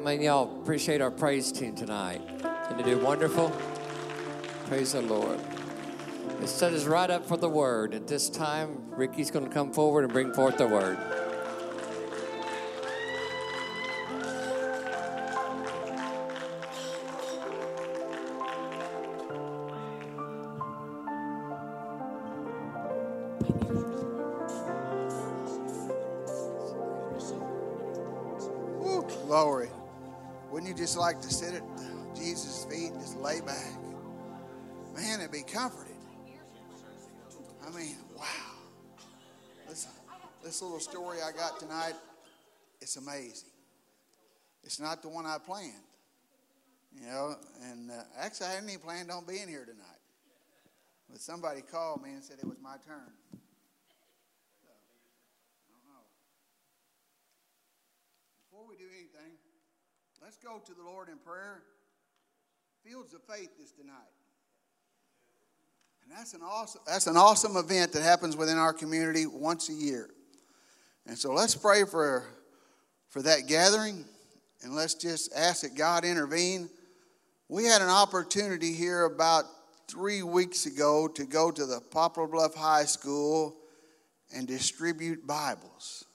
I mean, y'all appreciate our praise team tonight. Can they do wonderful? Praise the Lord. It set us right up for the word. At this time, Ricky's going to come forward and bring forth the word. I mean, wow. Listen, this little story I got tonight, it's amazing. It's not the one I planned. You know, and uh, actually, I hadn't even planned on being here tonight. But somebody called me and said it was my turn. So, I don't know. Before we do anything, let's go to the Lord in prayer. Fields of Faith is tonight. And that's an awesome that's an awesome event that happens within our community once a year. And so let's pray for for that gathering and let's just ask that God intervene. We had an opportunity here about 3 weeks ago to go to the Poplar Bluff High School and distribute Bibles.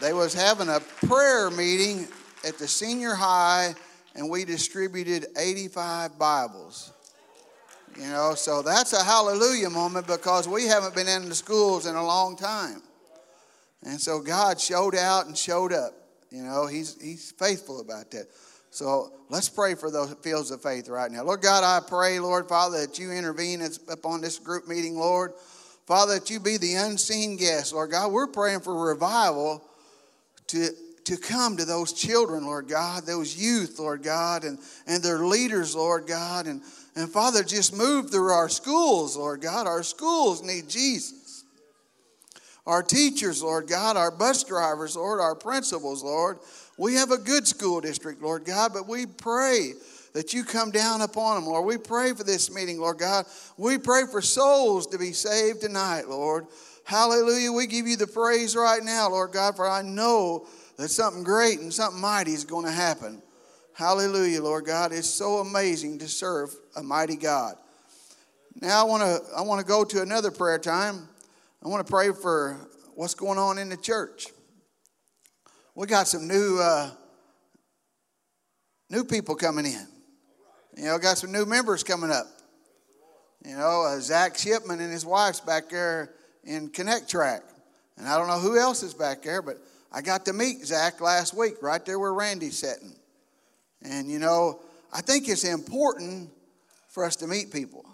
They was having a prayer meeting at the senior high and we distributed 85 Bibles. You know, so that's a hallelujah moment because we haven't been in the schools in a long time. And so God showed out and showed up. You know, he's, he's faithful about that. So let's pray for those fields of faith right now. Lord God, I pray, Lord Father, that you intervene upon this group meeting, Lord. Father, that you be the unseen guest, Lord God. We're praying for revival to, to come to those children, Lord God, those youth, Lord God, and, and their leaders, Lord God. And, and Father, just move through our schools, Lord God. Our schools need Jesus. Our teachers, Lord God, our bus drivers, Lord, our principals, Lord. We have a good school district, Lord God, but we pray that you come down upon them, Lord. We pray for this meeting, Lord God. We pray for souls to be saved tonight, Lord. Hallelujah. We give you the praise right now, Lord God, for I know that something great and something mighty is going to happen. Hallelujah, Lord God. It's so amazing to serve a mighty God. Now I want to I want to go to another prayer time. I want to pray for what's going on in the church. We got some new uh, new people coming in. You know, got some new members coming up. You know, uh, Zach Shipman and his wife's back there in Connect Track. And I don't know who else is back there, but I got to meet Zach last week right there where Randy's sitting. And, you know, I think it's important for us to meet people.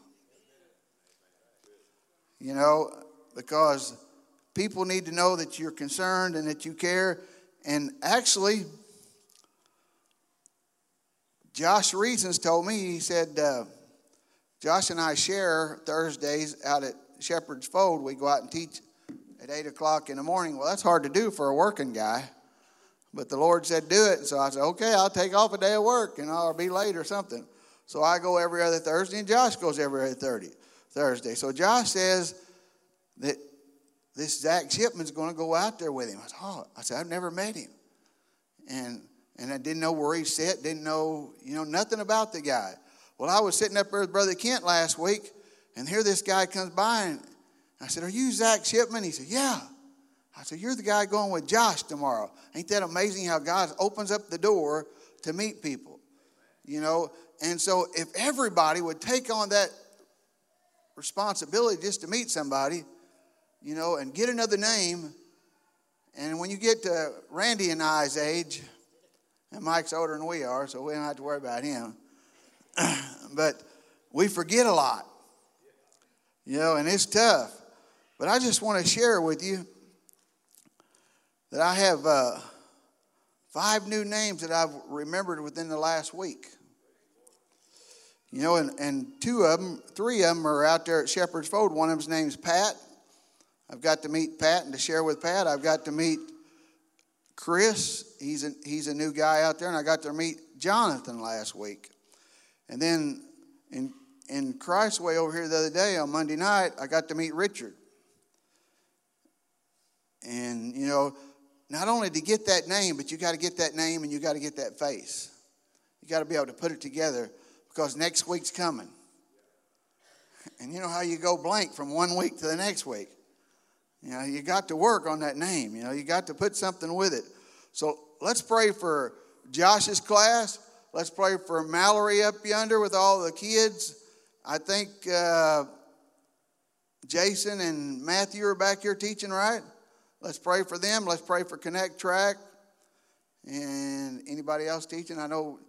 You know, because people need to know that you're concerned and that you care. And actually, Josh Reasons told me, he said, uh, Josh and I share Thursdays out at Shepherd's Fold. We go out and teach at 8 o'clock in the morning. Well, that's hard to do for a working guy. But the Lord said, do it. So I said, okay, I'll take off a day of work and I'll be late or something. So I go every other Thursday, and Josh goes every other 30, Thursday. So Josh says that this Zach Shipman's going to go out there with him. I said, oh, I said, I've never met him. And, and I didn't know where he sat, didn't know, you know, nothing about the guy. Well, I was sitting up there with Brother Kent last week, and here this guy comes by, and I said, Are you Zach Shipman? He said, Yeah. I said, You're the guy going with Josh tomorrow. Ain't that amazing how God opens up the door to meet people? You know, and so if everybody would take on that responsibility just to meet somebody, you know, and get another name, and when you get to Randy and I's age, and Mike's older than we are, so we don't have to worry about him. but we forget a lot, you know, and it's tough. But I just want to share with you that I have uh, five new names that I've remembered within the last week. You know, and, and two of them, three of them are out there at Shepherd's Fold. One of them's name's Pat. I've got to meet Pat and to share with Pat. I've got to meet Chris. He's a, he's a new guy out there. And I got to meet Jonathan last week. And then in, in Christ's Way over here the other day on Monday night, I got to meet Richard. And, you know, not only to get that name, but you got to get that name and you got to get that face. You got to be able to put it together because next week's coming. And you know how you go blank from one week to the next week. You know, you got to work on that name. You know, you got to put something with it. So let's pray for Josh's class. Let's pray for Mallory up yonder with all the kids. I think uh, Jason and Matthew are back here teaching, right? Let's pray for them. Let's pray for Connect Track. And anybody else teaching? I know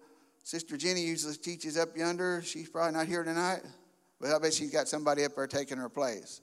Sister Jenny usually teaches up yonder. She's probably not here tonight, but I bet she's got somebody up there taking her place.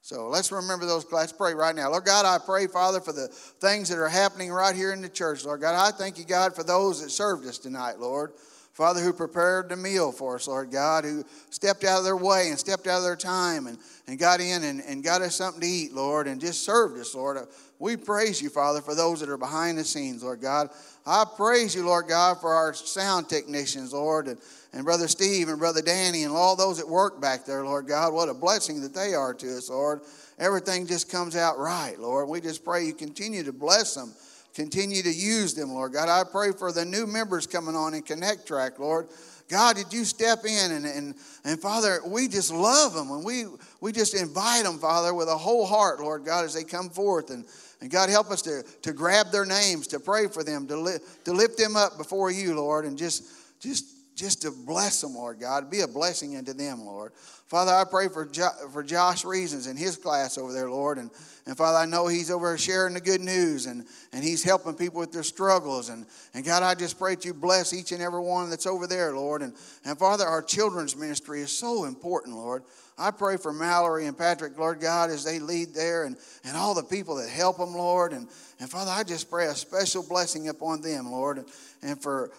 So let's remember those. Let's pray right now. Lord God, I pray, Father, for the things that are happening right here in the church. Lord God, I thank you, God, for those that served us tonight, Lord. Father, who prepared the meal for us, Lord God, who stepped out of their way and stepped out of their time and, and got in and, and got us something to eat, Lord, and just served us, Lord. Uh, we praise you, Father, for those that are behind the scenes, Lord God. I praise you, Lord God, for our sound technicians, Lord, and, and Brother Steve and Brother Danny and all those that work back there, Lord God. What a blessing that they are to us, Lord. Everything just comes out right, Lord. We just pray you continue to bless them Continue to use them, Lord God. I pray for the new members coming on in Connect Track, Lord. God, did you step in and, and, and Father, we just love them and we, we just invite them, Father, with a whole heart, Lord God, as they come forth. And, and God, help us to, to grab their names, to pray for them, to, li- to lift them up before you, Lord, and just, just, just to bless them, Lord God. Be a blessing into them, Lord. Father, I pray for, jo- for Josh Reasons and his class over there, Lord. And, and Father, I know he's over sharing the good news and, and he's helping people with their struggles. And, and God, I just pray that you bless each and every one that's over there, Lord. And, and Father, our children's ministry is so important, Lord. I pray for Mallory and Patrick, Lord God, as they lead there and, and all the people that help them, Lord. And, and Father, I just pray a special blessing upon them, Lord. And for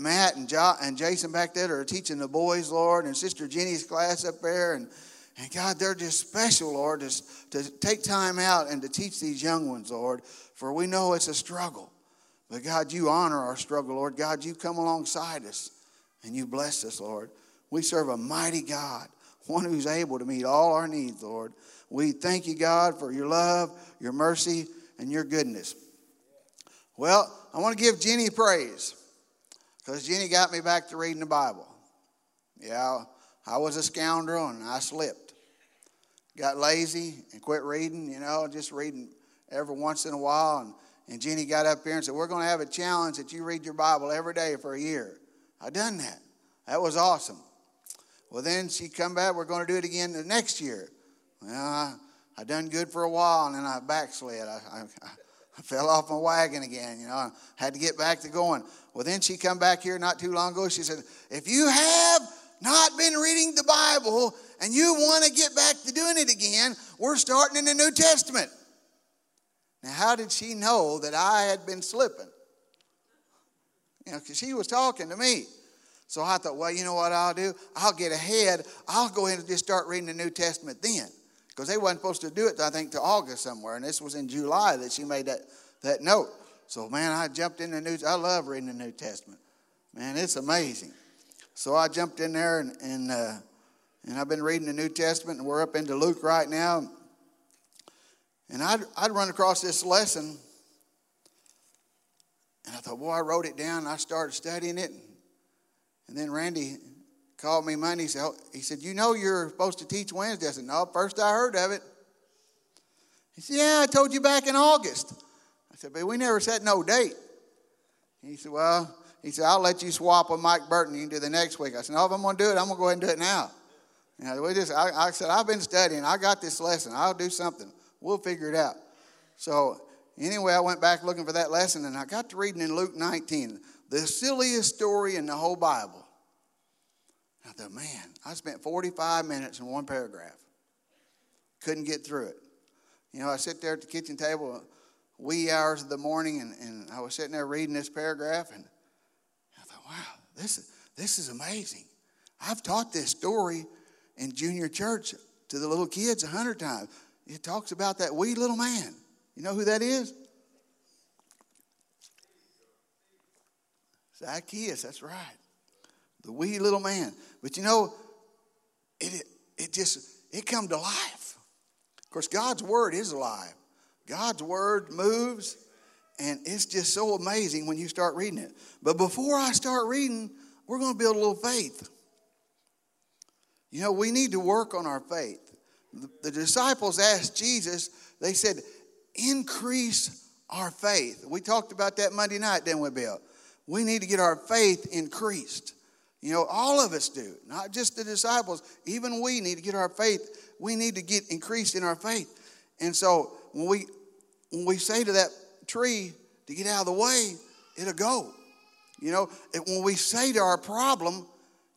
Matt and, jo- and Jason back there are teaching the boys, Lord, and Sister Jenny's class up there. And, and God, they're just special, Lord, to, to take time out and to teach these young ones, Lord, for we know it's a struggle. But God, you honor our struggle, Lord. God, you come alongside us and you bless us, Lord. We serve a mighty God, one who's able to meet all our needs, Lord. We thank you, God, for your love, your mercy, and your goodness. Well, I want to give Jenny praise. Because Jenny got me back to reading the Bible. Yeah, I was a scoundrel and I slipped. Got lazy and quit reading, you know, just reading every once in a while. And, and Jenny got up here and said, We're going to have a challenge that you read your Bible every day for a year. I done that. That was awesome. Well, then she come back, we're going to do it again the next year. Well, I, I done good for a while and then I backslid. I, I, I fell off my wagon again, you know, I had to get back to going. Well, then she come back here not too long ago. She said, if you have not been reading the Bible and you want to get back to doing it again, we're starting in the New Testament. Now, how did she know that I had been slipping? You know, because she was talking to me. So I thought, well, you know what I'll do? I'll get ahead. I'll go ahead and just start reading the New Testament then. Because they wasn't supposed to do it, I think, to August somewhere. And this was in July that she made that, that note. So, man, I jumped in the New I love reading the New Testament. Man, it's amazing. So I jumped in there and, and, uh, and I've been reading the New Testament, and we're up into Luke right now. And I'd, I'd run across this lesson, and I thought, boy, I wrote it down, and I started studying it. And then Randy called me Monday. He said, oh, he said, You know you're supposed to teach Wednesday. I said, No, first I heard of it. He said, Yeah, I told you back in August I said, but we never set no date. He said, well, he said, I'll let you swap with Mike Burton. You can do the next week. I said, no, if I'm going to do it, I'm going to go ahead and do it now. You know, we just, I, I said, I've been studying. I got this lesson. I'll do something. We'll figure it out. So anyway, I went back looking for that lesson, and I got to reading in Luke 19, the silliest story in the whole Bible. I thought, man, I spent 45 minutes in one paragraph. Couldn't get through it. You know, I sit there at the kitchen table wee hours of the morning, and, and I was sitting there reading this paragraph, and I thought, wow, this is, this is amazing. I've taught this story in junior church to the little kids a hundred times. It talks about that wee little man. You know who that is? Zacchaeus, that's right. The wee little man. But you know, it, it, just, it come to life. Of course, God's word is alive. God's word moves And it's just so amazing when you start reading it. But before I start reading, we're going to build a little faith. You know, we need to work on our faith. The disciples asked Jesus, they said, increase our faith. We talked about that Monday night, didn't we, Bill? We need to get our faith increased. You know, all of us do, not just the disciples. Even we need to get our faith. We need to get increased in our faith. And so when we when we say to that tree to get out of the way, it'll go. You know, when we say to our problem,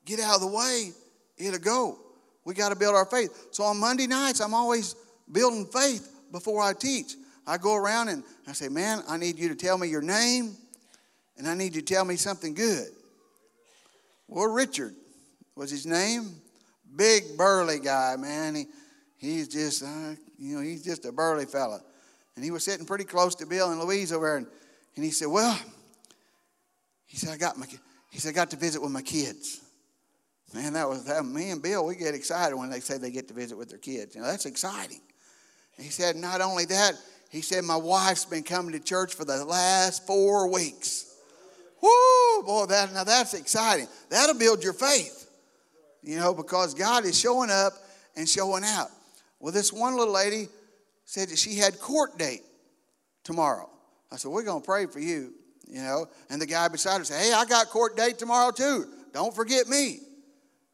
get out of the way, it'll go. We got to build our faith. So on Monday nights, I'm always building faith before I teach. I go around and I say, Man, I need you to tell me your name and I need you to tell me something good. Well, Richard was his name. Big burly guy, man. He, he's just, uh, you know, he's just a burly fella. And he was sitting pretty close to Bill and Louise over there. And, and he said, Well, he said, I got my, he said, I got to visit with my kids. Man, that was that, me and Bill, we get excited when they say they get to visit with their kids. You know, that's exciting. He said, not only that, he said, my wife's been coming to church for the last four weeks. Woo, boy, that, now that's exciting. That'll build your faith, you know, because God is showing up and showing out. Well, this one little lady said that she had court date tomorrow. I said, we're going to pray for you, you know. And the guy beside her said, hey, I got court date tomorrow too. Don't forget me.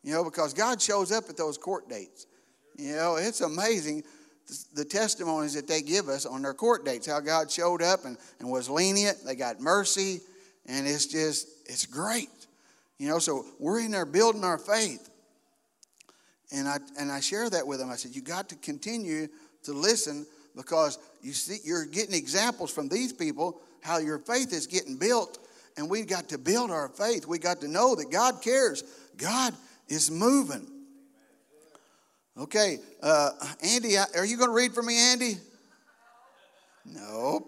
You know, because God shows up at those court dates. You know, it's amazing the testimonies that they give us on their court dates, how God showed up and, and was lenient. They got mercy, and it's just, it's great. You know, so we're in there building our faith. And I, and I share that with them. I said, you got to continue to listen because you see, you're getting examples from these people how your faith is getting built. And we got to build our faith. We got to know that God cares. God is moving. Okay, uh, Andy, are you going to read for me, Andy? No,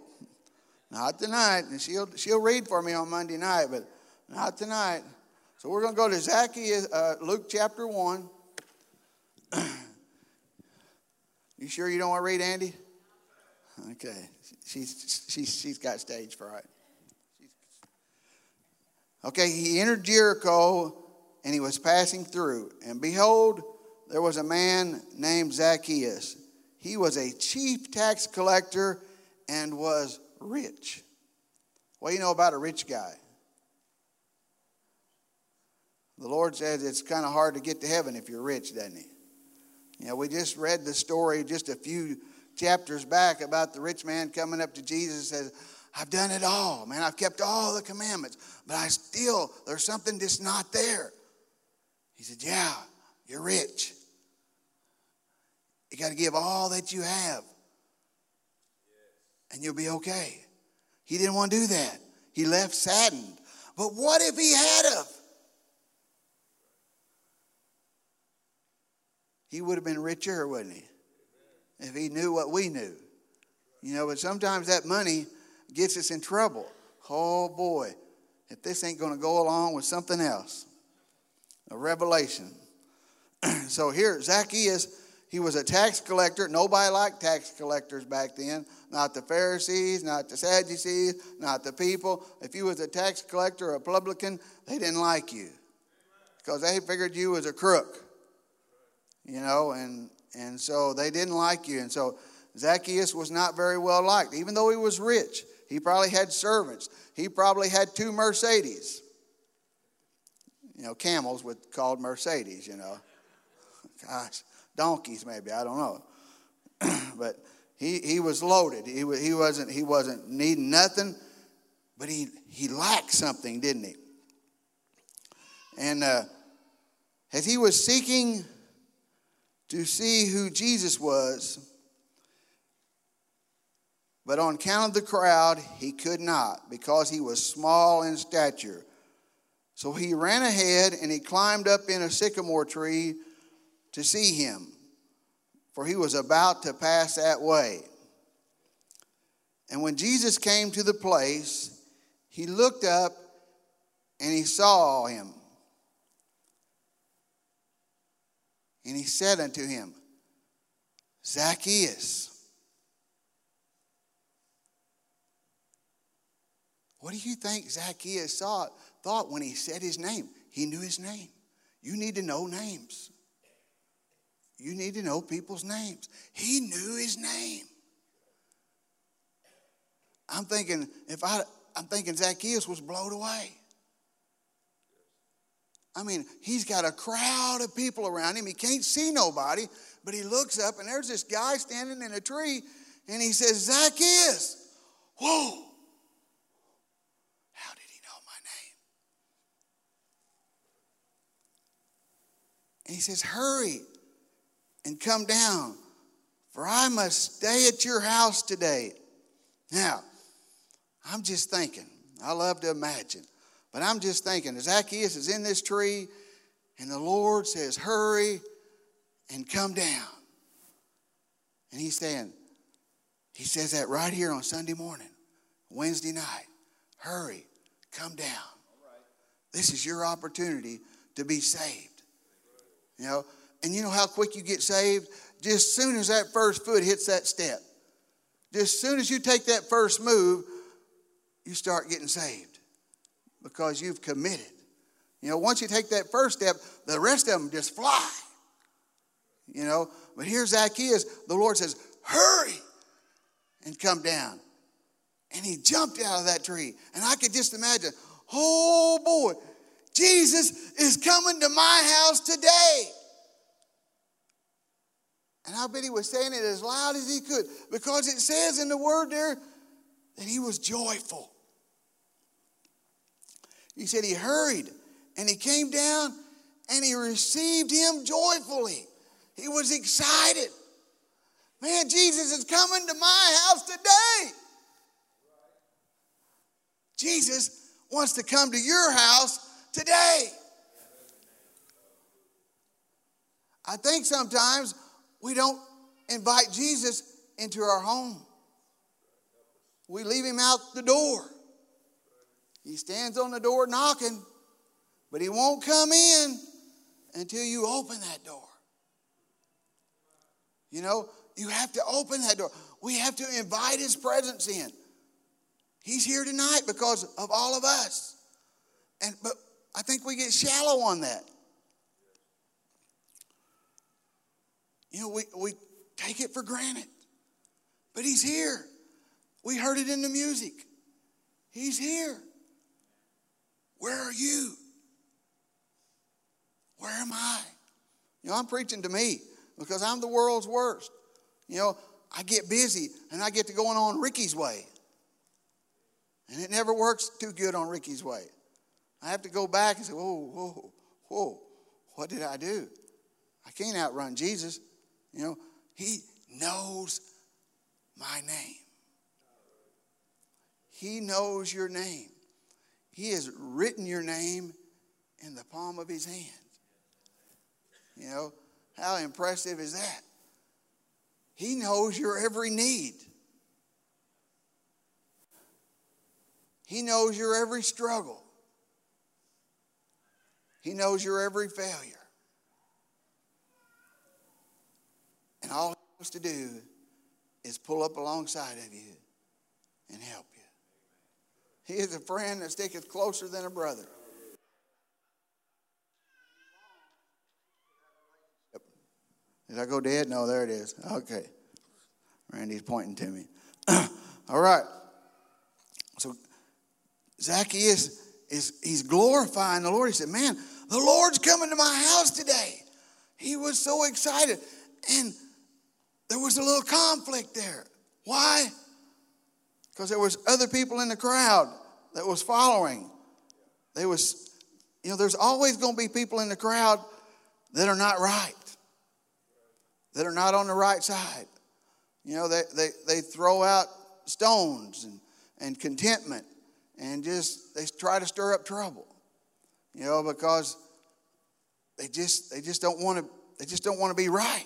not tonight. And she'll she'll read for me on Monday night, but not tonight. So we're going to go to Zacchaeus, uh, Luke chapter one. you sure you don't want to read, Andy? Okay, she's she's she's got stage fright. Okay, he entered Jericho and he was passing through. And behold, there was a man named Zacchaeus. He was a chief tax collector and was rich. What do you know about a rich guy? The Lord says it's kind of hard to get to heaven if you're rich, doesn't he? You know, we just read the story just a few chapters back about the rich man coming up to Jesus and says, I've done it all, man. I've kept all the commandments, but I still, there's something that's not there. He said, Yeah, you're rich. You got to give all that you have, and you'll be okay. He didn't want to do that. He left saddened. But what if he had of? He would have been richer, wouldn't he? If he knew what we knew. You know, but sometimes that money gets us in trouble. Oh boy, if this ain't going to go along with something else a revelation. so here, Zacchaeus, he was a tax collector. Nobody liked tax collectors back then. Not the Pharisees, not the Sadducees, not the people. If you was a tax collector or a publican, they didn't like you because they figured you was a crook. You know, and and so they didn't like you. And so Zacchaeus was not very well liked, even though he was rich. He probably had servants. He probably had two Mercedes you know, camels with called Mercedes, you know. Gosh, donkeys maybe, I don't know. but he, he was loaded. He, he, wasn't, he wasn't needing nothing, but he, he lacked something, didn't he? And uh, as he was seeking to see who Jesus was, but on account of the crowd, he could not because he was small in stature. So he ran ahead and he climbed up in a sycamore tree to see him, for he was about to pass that way. And when Jesus came to the place, he looked up and he saw him. And he said unto him, Zacchaeus, What do you think Zacchaeus thought, when he said his name? He knew his name. You need to know names. You need to know people's names. He knew his name. I'm thinking if I I'm thinking Zacchaeus was blown away. I mean, he's got a crowd of people around him. He can't see nobody, but he looks up and there's this guy standing in a tree and he says, Zacchaeus, whoa. How did he know my name? And he says, Hurry and come down, for I must stay at your house today. Now, I'm just thinking, I love to imagine, but I'm just thinking, Zacchaeus is in this tree, and the Lord says, Hurry and come down. And he's saying, He says that right here on Sunday morning, Wednesday night. Hurry, come down. This is your opportunity to be saved. You know, and you know how quick you get saved? Just as soon as that first foot hits that step. Just as soon as you take that first move, you start getting saved because you've committed. You know, once you take that first step, the rest of them just fly. You know, but here's Zacchaeus. The Lord says, Hurry and come down. And he jumped out of that tree. And I could just imagine, oh boy, Jesus is coming to my house today. And I bet he was saying it as loud as he could because it says in the word there that he was joyful. He said he hurried and he came down and he received him joyfully. He was excited. Man, Jesus is coming to my house today. Jesus wants to come to your house today. I think sometimes we don't invite Jesus into our home. We leave him out the door. He stands on the door knocking, but he won't come in until you open that door. You know, you have to open that door. We have to invite his presence in. He's here tonight because of all of us. And but I think we get shallow on that. You know, we, we take it for granted. But he's here. We heard it in the music. He's here. Where are you? Where am I? You know, I'm preaching to me because I'm the world's worst. You know, I get busy and I get to going on Ricky's way. And it never works too good on Ricky's way. I have to go back and say, whoa, whoa, whoa, what did I do? I can't outrun Jesus. You know, He knows my name. He knows your name. He has written your name in the palm of his hand. You know, how impressive is that? He knows your every need. He knows your every struggle. He knows your every failure. And all he wants to do is pull up alongside of you and help you. He is a friend that sticketh closer than a brother. Did I go dead? No, there it is. Okay. Randy's pointing to me. All right. So Zacchaeus is he's glorifying the Lord. He said, Man, the Lord's coming to my house today. He was so excited. And there was a little conflict there. Why? Because there was other people in the crowd that was following. There was, you know, there's always going to be people in the crowd that are not right, that are not on the right side. You know, they, they, they throw out stones and, and contentment and just they try to stir up trouble. You know, because they just they just don't want to they just don't want to be right.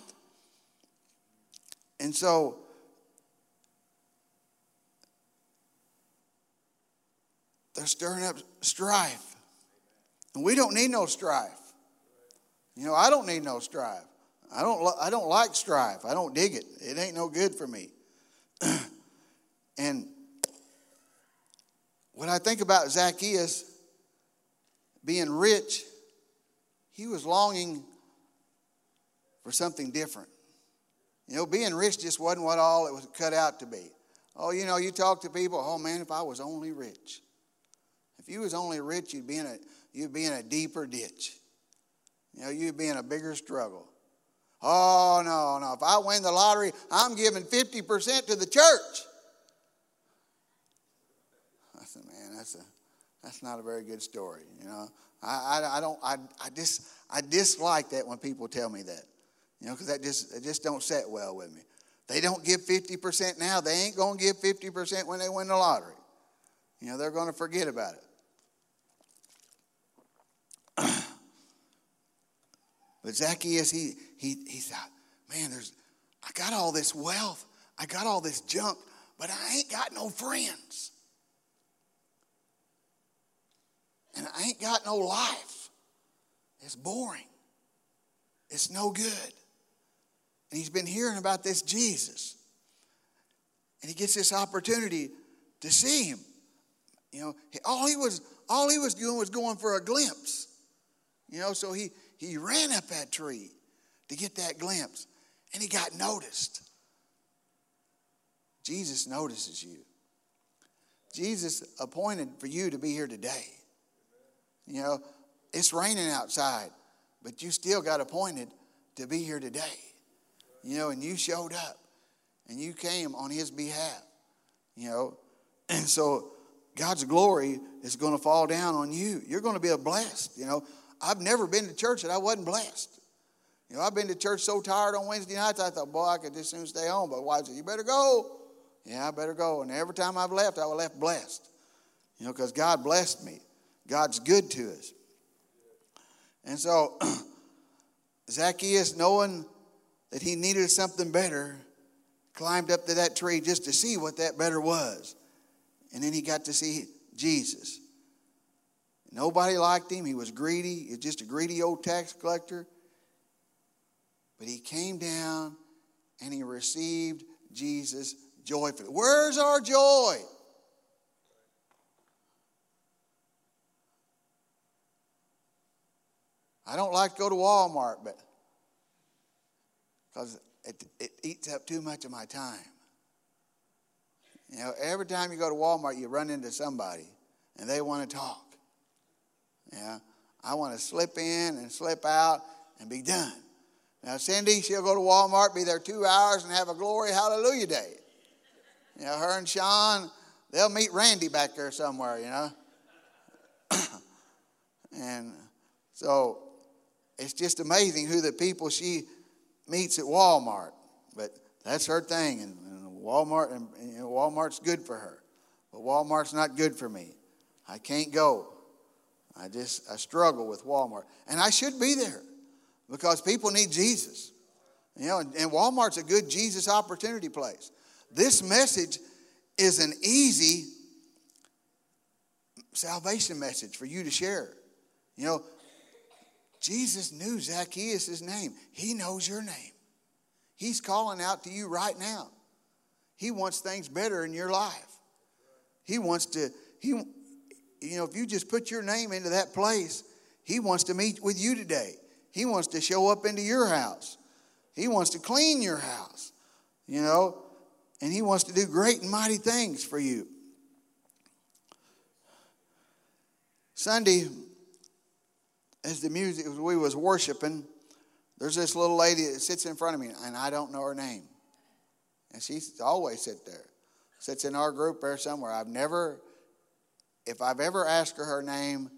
And so they're stirring up strife. And we don't need no strife. You know, I don't need no strife. I don't, I don't like strife. I don't dig it. It ain't no good for me. and when I think about Zacchaeus being rich, he was longing for something different. You know, being rich just wasn't what all it was cut out to be. Oh, you know, you talk to people, oh man, if I was only rich. If you was only rich, you'd be in a you'd be in a deeper ditch. You know, you'd be in a bigger struggle. Oh no, no. If I win the lottery, I'm giving 50% to the church. I said, man, that's a that's not a very good story. You know, I, I, I don't I, I just I dislike that when people tell me that. You know, because that just it just don't set well with me. They don't give 50% now. They ain't going to give 50% when they win the lottery. You know, they're going to forget about it. but Zacchaeus, he, he, he thought, man, there's, I got all this wealth. I got all this junk, but I ain't got no friends. And I ain't got no life. It's boring. It's no good. And he's been hearing about this Jesus. And he gets this opportunity to see him. You know, all he was all he was doing was going for a glimpse. You know, so he he ran up that tree to get that glimpse, and he got noticed. Jesus notices you. Jesus appointed for you to be here today. You know, it's raining outside, but you still got appointed to be here today. You know, and you showed up and you came on his behalf. You know, and so God's glory is going to fall down on you. You're going to be a blessed. You know, I've never been to church that I wasn't blessed. You know, I've been to church so tired on Wednesday nights, I thought, boy, I could just soon stay home. But wife said, you better go. Yeah, I better go. And every time I've left, I was left blessed. You know, because God blessed me. God's good to us. And so, Zacchaeus, knowing that he needed something better, climbed up to that tree just to see what that better was. And then he got to see Jesus. Nobody liked him. He was greedy. He was just a greedy old tax collector. But he came down and he received Jesus joyfully. Where's our joy? I don't like to go to Walmart, but because it, it eats up too much of my time. You know, every time you go to Walmart, you run into somebody and they want to talk. Yeah, I want to slip in and slip out and be done. Now, Cindy, she'll go to Walmart, be there two hours, and have a glory hallelujah day. You know, her and Sean, they'll meet Randy back there somewhere, you know. and so it's just amazing who the people she meets at Walmart. But that's her thing, and, and Walmart and know, Walmart's good for her. But Walmart's not good for me. I can't go. I just I struggle with Walmart, and I should be there because people need Jesus. You know, and, and Walmart's a good Jesus opportunity place. This message is an easy salvation message for you to share. You know, Jesus knew Zacchaeus' name. He knows your name. He's calling out to you right now. He wants things better in your life. He wants to, he, you know, if you just put your name into that place, he wants to meet with you today. He wants to show up into your house. He wants to clean your house, you know, and he wants to do great and mighty things for you. Sunday, as the music, as we was worshiping, there's this little lady that sits in front of me, and I don't know her name. And she always sit there. Sits in our group there somewhere. I've never, if I've ever asked her her name,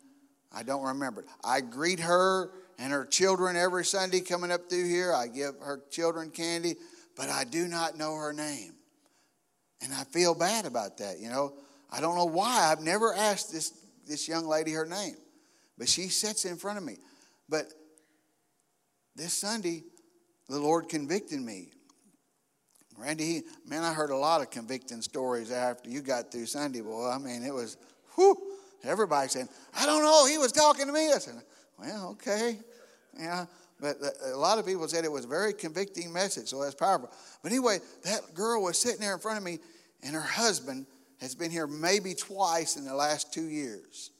I don't remember. I greet her and her children every Sunday coming up through here. I give her children candy, but I do not know her name. And I feel bad about that, you know. I don't know why. I've never asked this, this young lady her name. But she sits in front of me. But this Sunday, the Lord convicted me. Randy, man, I heard a lot of convicting stories after you got through Sunday, boy. I mean, it was, whew, everybody saying, I don't know, he was talking to me. I said, well, okay. Yeah, but a lot of people said it was a very convicting message, so that's powerful. But anyway, that girl was sitting there in front of me, and her husband has been here maybe twice in the last two years.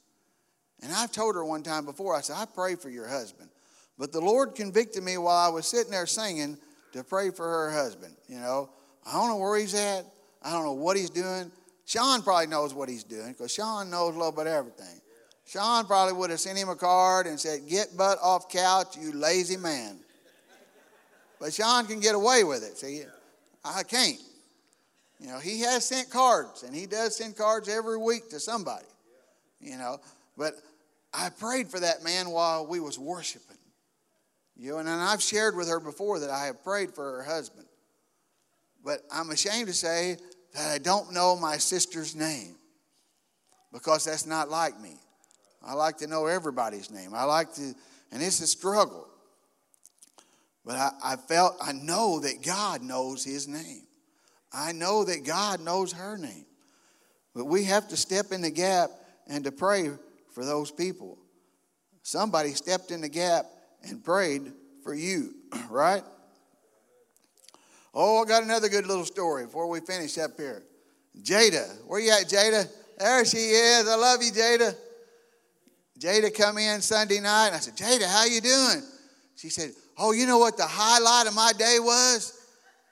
And I've told her one time before, I said, I pray for your husband. But the Lord convicted me while I was sitting there singing to pray for her husband. You know, I don't know where he's at. I don't know what he's doing. Sean probably knows what he's doing because Sean knows a little bit of everything. Sean probably would have sent him a card and said, Get butt off couch, you lazy man. But Sean can get away with it. See, I can't. You know, he has sent cards, and he does send cards every week to somebody. You know, but I prayed for that man while we was worshiping. You know, and I've shared with her before that I have prayed for her husband. But I'm ashamed to say that I don't know my sister's name because that's not like me. I like to know everybody's name. I like to, and it's a struggle. But I, I felt, I know that God knows his name. I know that God knows her name. But we have to step in the gap and to pray for those people. Somebody stepped in the gap and prayed for you, right? Oh, I got another good little story before we finish up here. Jada, where you at, Jada? There she is. I love you, Jada. Jada come in Sunday night, and I said, Jada, how you doing? She said, Oh, you know what the highlight of my day was?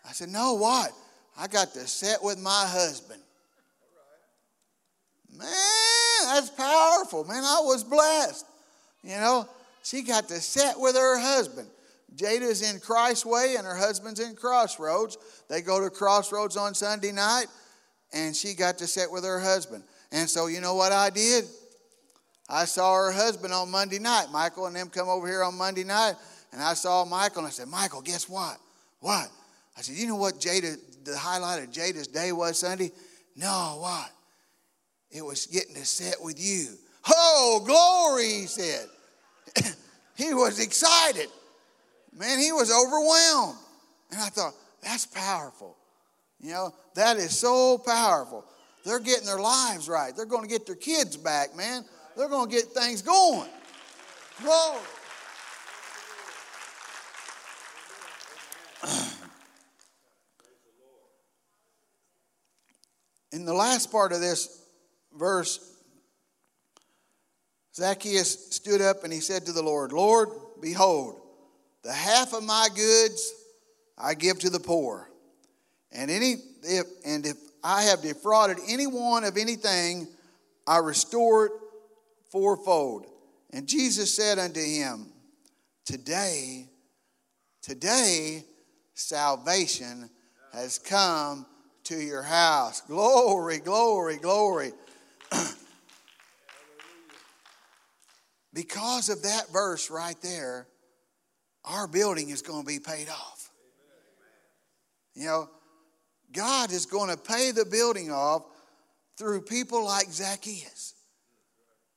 I said, No, what? I got to sit with my husband. Man, that's powerful. Man, I was blessed. You know, she got to sit with her husband. Jada's in Christ's Way and her husband's in Crossroads. They go to Crossroads on Sunday night, and she got to sit with her husband. And so, you know what I did? I saw her husband on Monday night. Michael and them come over here on Monday night, and I saw Michael, and I said, Michael, guess what? What? I said, you know what Jada, the highlight of Jada's day was Sunday? No, what? It was getting to sit with you. Oh, glory, he said. he was excited. Man, he was overwhelmed. And I thought, that's powerful. You know, that is so powerful. They're getting their lives right. They're going to get their kids back, man. They're going to get things going. Glory. In the last part of this verse, Zacchaeus stood up and he said to the Lord, Lord, behold, the half of my goods I give to the poor. And any if and if I have defrauded anyone of anything, I restore it fourfold. And Jesus said unto him, Today, today salvation has come to your house. Glory, glory, glory. because of that verse right there, our building is going to be paid off. You know, God is going to pay the building off through people like Zacchaeus.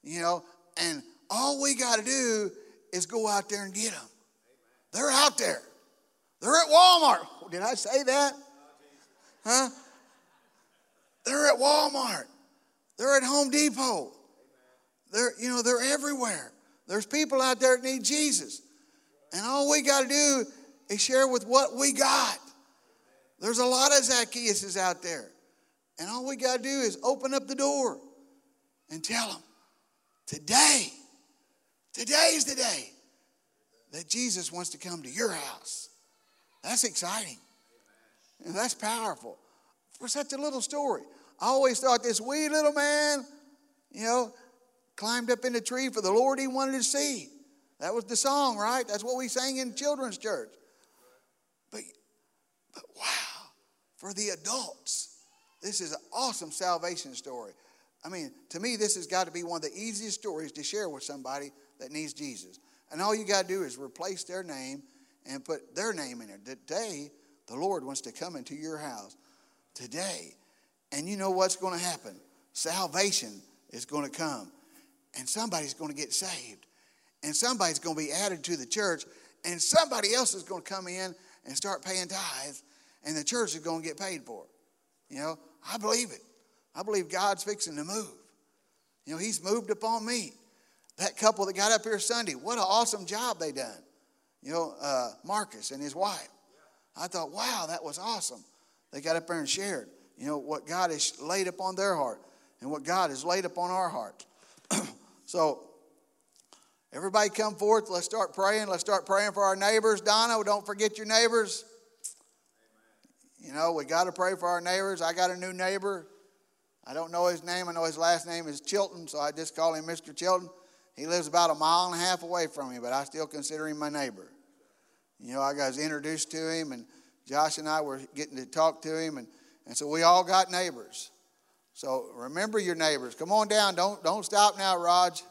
You know, and all we got to do is go out there and get them. They're out there. They're at Walmart. Did I say that? Huh? They're at Walmart. They're at Home Depot. They're, you know, they're everywhere. There's people out there that need Jesus. And all we got to do is share with what we got. There's a lot of Zacchaeuses out there. And all we got to do is open up the door and tell them, today, today's the day that Jesus wants to come to your house. That's exciting. And that's powerful. For such a little story. I always thought this wee little man, you know, climbed up in the tree for the Lord he wanted to see. That was the song, right? That's what we sang in children's church. But, but wow, for the adults, this is an awesome salvation story. I mean, to me, this has got to be one of the easiest stories to share with somebody that needs Jesus. And all you got to do is replace their name and put their name in it. Today, the Lord wants to come into your house. Today. And you know what's going to happen? Salvation is going to come. And somebody's going to get saved and somebody's going to be added to the church, and somebody else is going to come in and start paying tithes, and the church is going to get paid for it. You know, I believe it. I believe God's fixing to move. You know, He's moved upon me. That couple that got up here Sunday, what an awesome job they done. You know, uh, Marcus and his wife. I thought, wow, that was awesome. They got up there and shared. You know, what God has laid upon their heart and what God has laid upon our heart. so, everybody come forth. Let's start praying. Let's start praying for our neighbors. Donna, don't forget your neighbors. You know, we got to pray for our neighbors. I got a new neighbor. I don't know his name. I know his last name is Chilton, so I just call him Mr. Chilton. He lives about a mile and a half away from me, but I still consider him my neighbor. You know, I got introduced to him, and Josh and I were getting to talk to him, and, and so we all got neighbors. So remember your neighbors. Come on down. Don't don't stop now, Raj.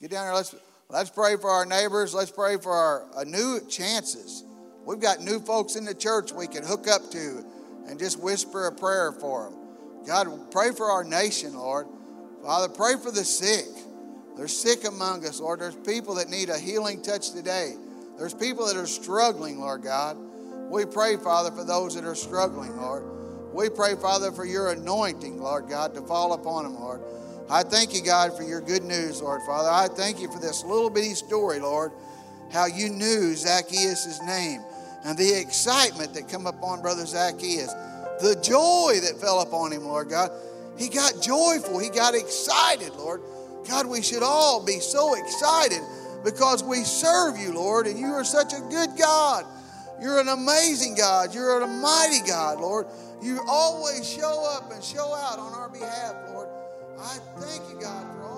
Get down there. Let's let's pray for our neighbors. Let's pray for our uh, new chances. We've got new folks in the church we can hook up to and just whisper a prayer for them. God, pray for our nation, Lord. Father, pray for the sick. There's sick among us, Lord. There's people that need a healing touch today. There's people that are struggling, Lord God. We pray, Father, for those that are struggling, Lord. We pray, Father, for your anointing, Lord God, to fall upon them, Lord. I thank you, God, for your good news, Lord Father. I thank you for this little bitty story, Lord, how you knew Zacchaeus' name and the excitement that come upon Brother Zacchaeus, the joy that fell upon him, Lord God. He got joyful, he got excited, Lord. God, we should all be so excited because we serve you, Lord, and you are such a good God. You're an amazing God. You're an mighty God, Lord. You always show up and show out on our behalf, Lord. I thank you, God, for all